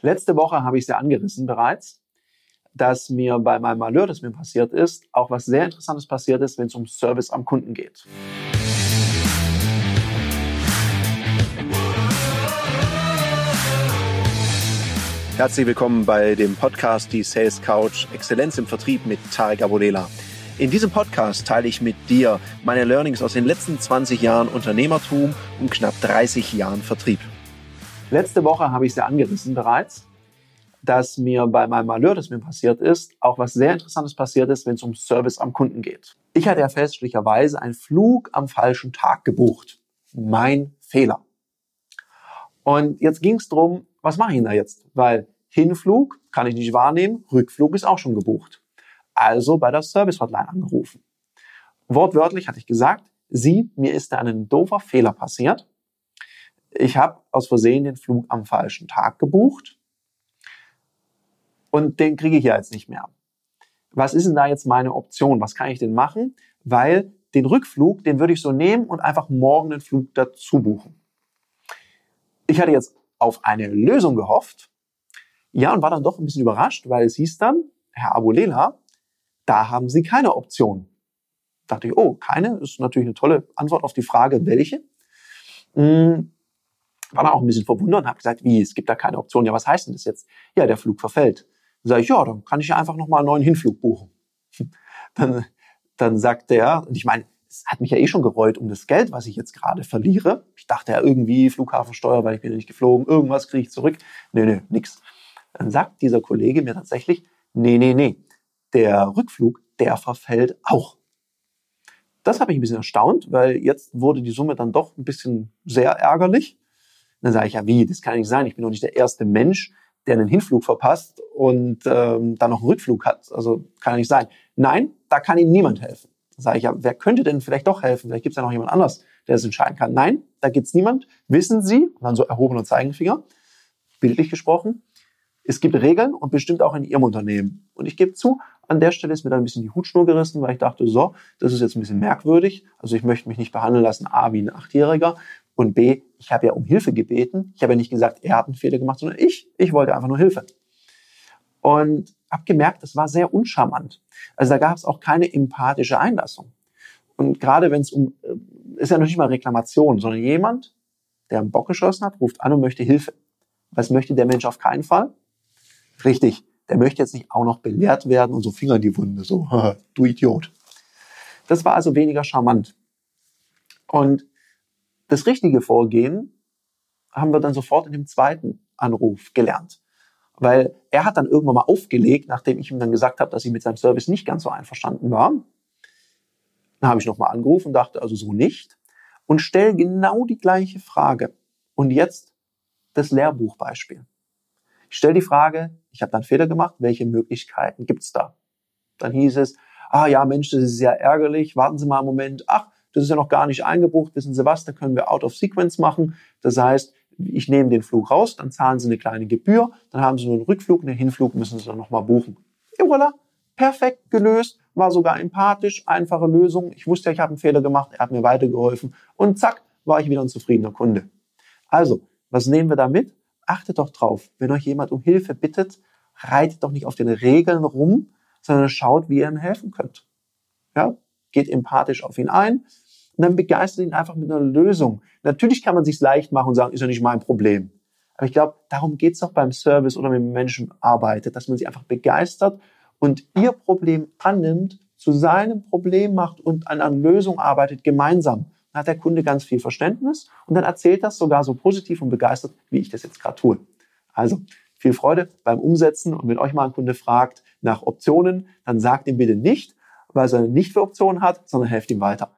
Letzte Woche habe ich es ja angerissen bereits, dass mir bei meinem Malheur, das mir passiert ist, auch was sehr Interessantes passiert ist, wenn es um Service am Kunden geht. Herzlich willkommen bei dem Podcast Die Sales Couch Exzellenz im Vertrieb mit Tarek Abodela. In diesem Podcast teile ich mit dir meine Learnings aus den letzten 20 Jahren Unternehmertum und knapp 30 Jahren Vertrieb. Letzte Woche habe ich es ja angerissen bereits, dass mir bei meinem Malheur, das mir passiert ist, auch was sehr Interessantes passiert ist, wenn es um Service am Kunden geht. Ich hatte ja fälschlicherweise einen Flug am falschen Tag gebucht. Mein Fehler. Und jetzt ging es darum, was mache ich denn da jetzt? Weil Hinflug kann ich nicht wahrnehmen, Rückflug ist auch schon gebucht. Also bei der Service Hotline angerufen. Wortwörtlich hatte ich gesagt, Sie, mir ist da ein doofer Fehler passiert ich habe aus Versehen den Flug am falschen Tag gebucht und den kriege ich ja jetzt nicht mehr. Was ist denn da jetzt meine Option? Was kann ich denn machen? Weil den Rückflug, den würde ich so nehmen und einfach morgen den Flug dazu buchen. Ich hatte jetzt auf eine Lösung gehofft, ja, und war dann doch ein bisschen überrascht, weil es hieß dann, Herr Abulela, da haben Sie keine Option. Da dachte ich, oh, keine, ist natürlich eine tolle Antwort auf die Frage, welche. Hm, war dann auch ein bisschen verwundert und habe gesagt, wie, es gibt da keine Option. Ja, was heißt denn das jetzt? Ja, der Flug verfällt. Dann sage ich, ja, dann kann ich ja einfach nochmal einen neuen Hinflug buchen. Dann, dann sagt der, und ich meine, es hat mich ja eh schon gereut um das Geld, was ich jetzt gerade verliere. Ich dachte ja irgendwie Flughafensteuer, weil ich bin ja nicht geflogen, irgendwas kriege ich zurück. Nee, nee, nix. Dann sagt dieser Kollege mir tatsächlich, nee, nee, nee, der Rückflug, der verfällt auch. Das habe ich ein bisschen erstaunt, weil jetzt wurde die Summe dann doch ein bisschen sehr ärgerlich. Dann sage ich, ja wie, das kann nicht sein. Ich bin doch nicht der erste Mensch, der einen Hinflug verpasst und ähm, dann noch einen Rückflug hat. Also kann ja nicht sein. Nein, da kann Ihnen niemand helfen. Dann sage ich, ja, wer könnte denn vielleicht doch helfen? Vielleicht gibt es ja noch jemand anders, der das entscheiden kann. Nein, da gibt's niemand. Wissen Sie, und dann so erhobener Zeigenfinger, bildlich gesprochen, es gibt Regeln und bestimmt auch in Ihrem Unternehmen. Und ich gebe zu, an der Stelle ist mir dann ein bisschen die Hutschnur gerissen, weil ich dachte, so, das ist jetzt ein bisschen merkwürdig. Also ich möchte mich nicht behandeln lassen, A, wie ein Achtjähriger und B, ich habe ja um Hilfe gebeten. Ich habe ja nicht gesagt, er hat einen Fehler gemacht, sondern ich. Ich wollte einfach nur Hilfe. Und habe gemerkt, das war sehr uncharmant. Also da gab es auch keine empathische Einlassung. Und gerade wenn es um, äh, ist ja noch nicht mal Reklamation, sondern jemand, der einen Bock geschossen hat, ruft an und möchte Hilfe. Was möchte der Mensch auf keinen Fall? Richtig, der möchte jetzt nicht auch noch belehrt werden und so Finger in die Wunde, so, du Idiot. Das war also weniger charmant. Und das richtige Vorgehen haben wir dann sofort in dem zweiten Anruf gelernt. Weil er hat dann irgendwann mal aufgelegt, nachdem ich ihm dann gesagt habe, dass ich mit seinem Service nicht ganz so einverstanden war. Dann habe ich nochmal angerufen und dachte, also so nicht. Und stelle genau die gleiche Frage. Und jetzt das Lehrbuchbeispiel. Ich stelle die Frage, ich habe dann Fehler gemacht, welche Möglichkeiten gibt's da? Dann hieß es, ah ja, Mensch, das ist sehr ärgerlich, warten Sie mal einen Moment, ach, das ist ja noch gar nicht eingebucht. Wissen Sie was? Da können wir out of sequence machen. Das heißt, ich nehme den Flug raus, dann zahlen Sie eine kleine Gebühr, dann haben Sie nur einen Rückflug, einen Hinflug müssen Sie dann nochmal buchen. Et voilà, perfekt gelöst, war sogar empathisch, einfache Lösung. Ich wusste ja, ich habe einen Fehler gemacht, er hat mir weitergeholfen und zack, war ich wieder ein zufriedener Kunde. Also, was nehmen wir da mit? Achtet doch drauf, wenn euch jemand um Hilfe bittet, reitet doch nicht auf den Regeln rum, sondern schaut, wie ihr ihm helfen könnt. Ja, geht empathisch auf ihn ein und dann begeistert ihn einfach mit einer Lösung. Natürlich kann man sich leicht machen und sagen, ist ja nicht mein Problem. Aber ich glaube, darum geht's doch beim Service oder mit Menschen arbeitet, dass man sie einfach begeistert und ihr Problem annimmt, zu seinem Problem macht und an einer Lösung arbeitet gemeinsam. Dann hat der Kunde ganz viel Verständnis und dann erzählt das sogar so positiv und begeistert, wie ich das jetzt gerade tue. Also viel Freude beim Umsetzen und wenn euch mal ein Kunde fragt nach Optionen, dann sagt ihm bitte nicht, was er nicht für Optionen hat, sondern helft ihm weiter.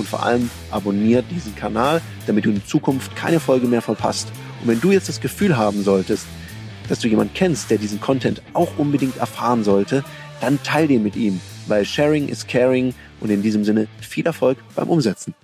und vor allem abonniert diesen Kanal, damit du in Zukunft keine Folge mehr verpasst. Und wenn du jetzt das Gefühl haben solltest, dass du jemanden kennst, der diesen Content auch unbedingt erfahren sollte, dann teil den mit ihm, weil Sharing is Caring und in diesem Sinne viel Erfolg beim Umsetzen.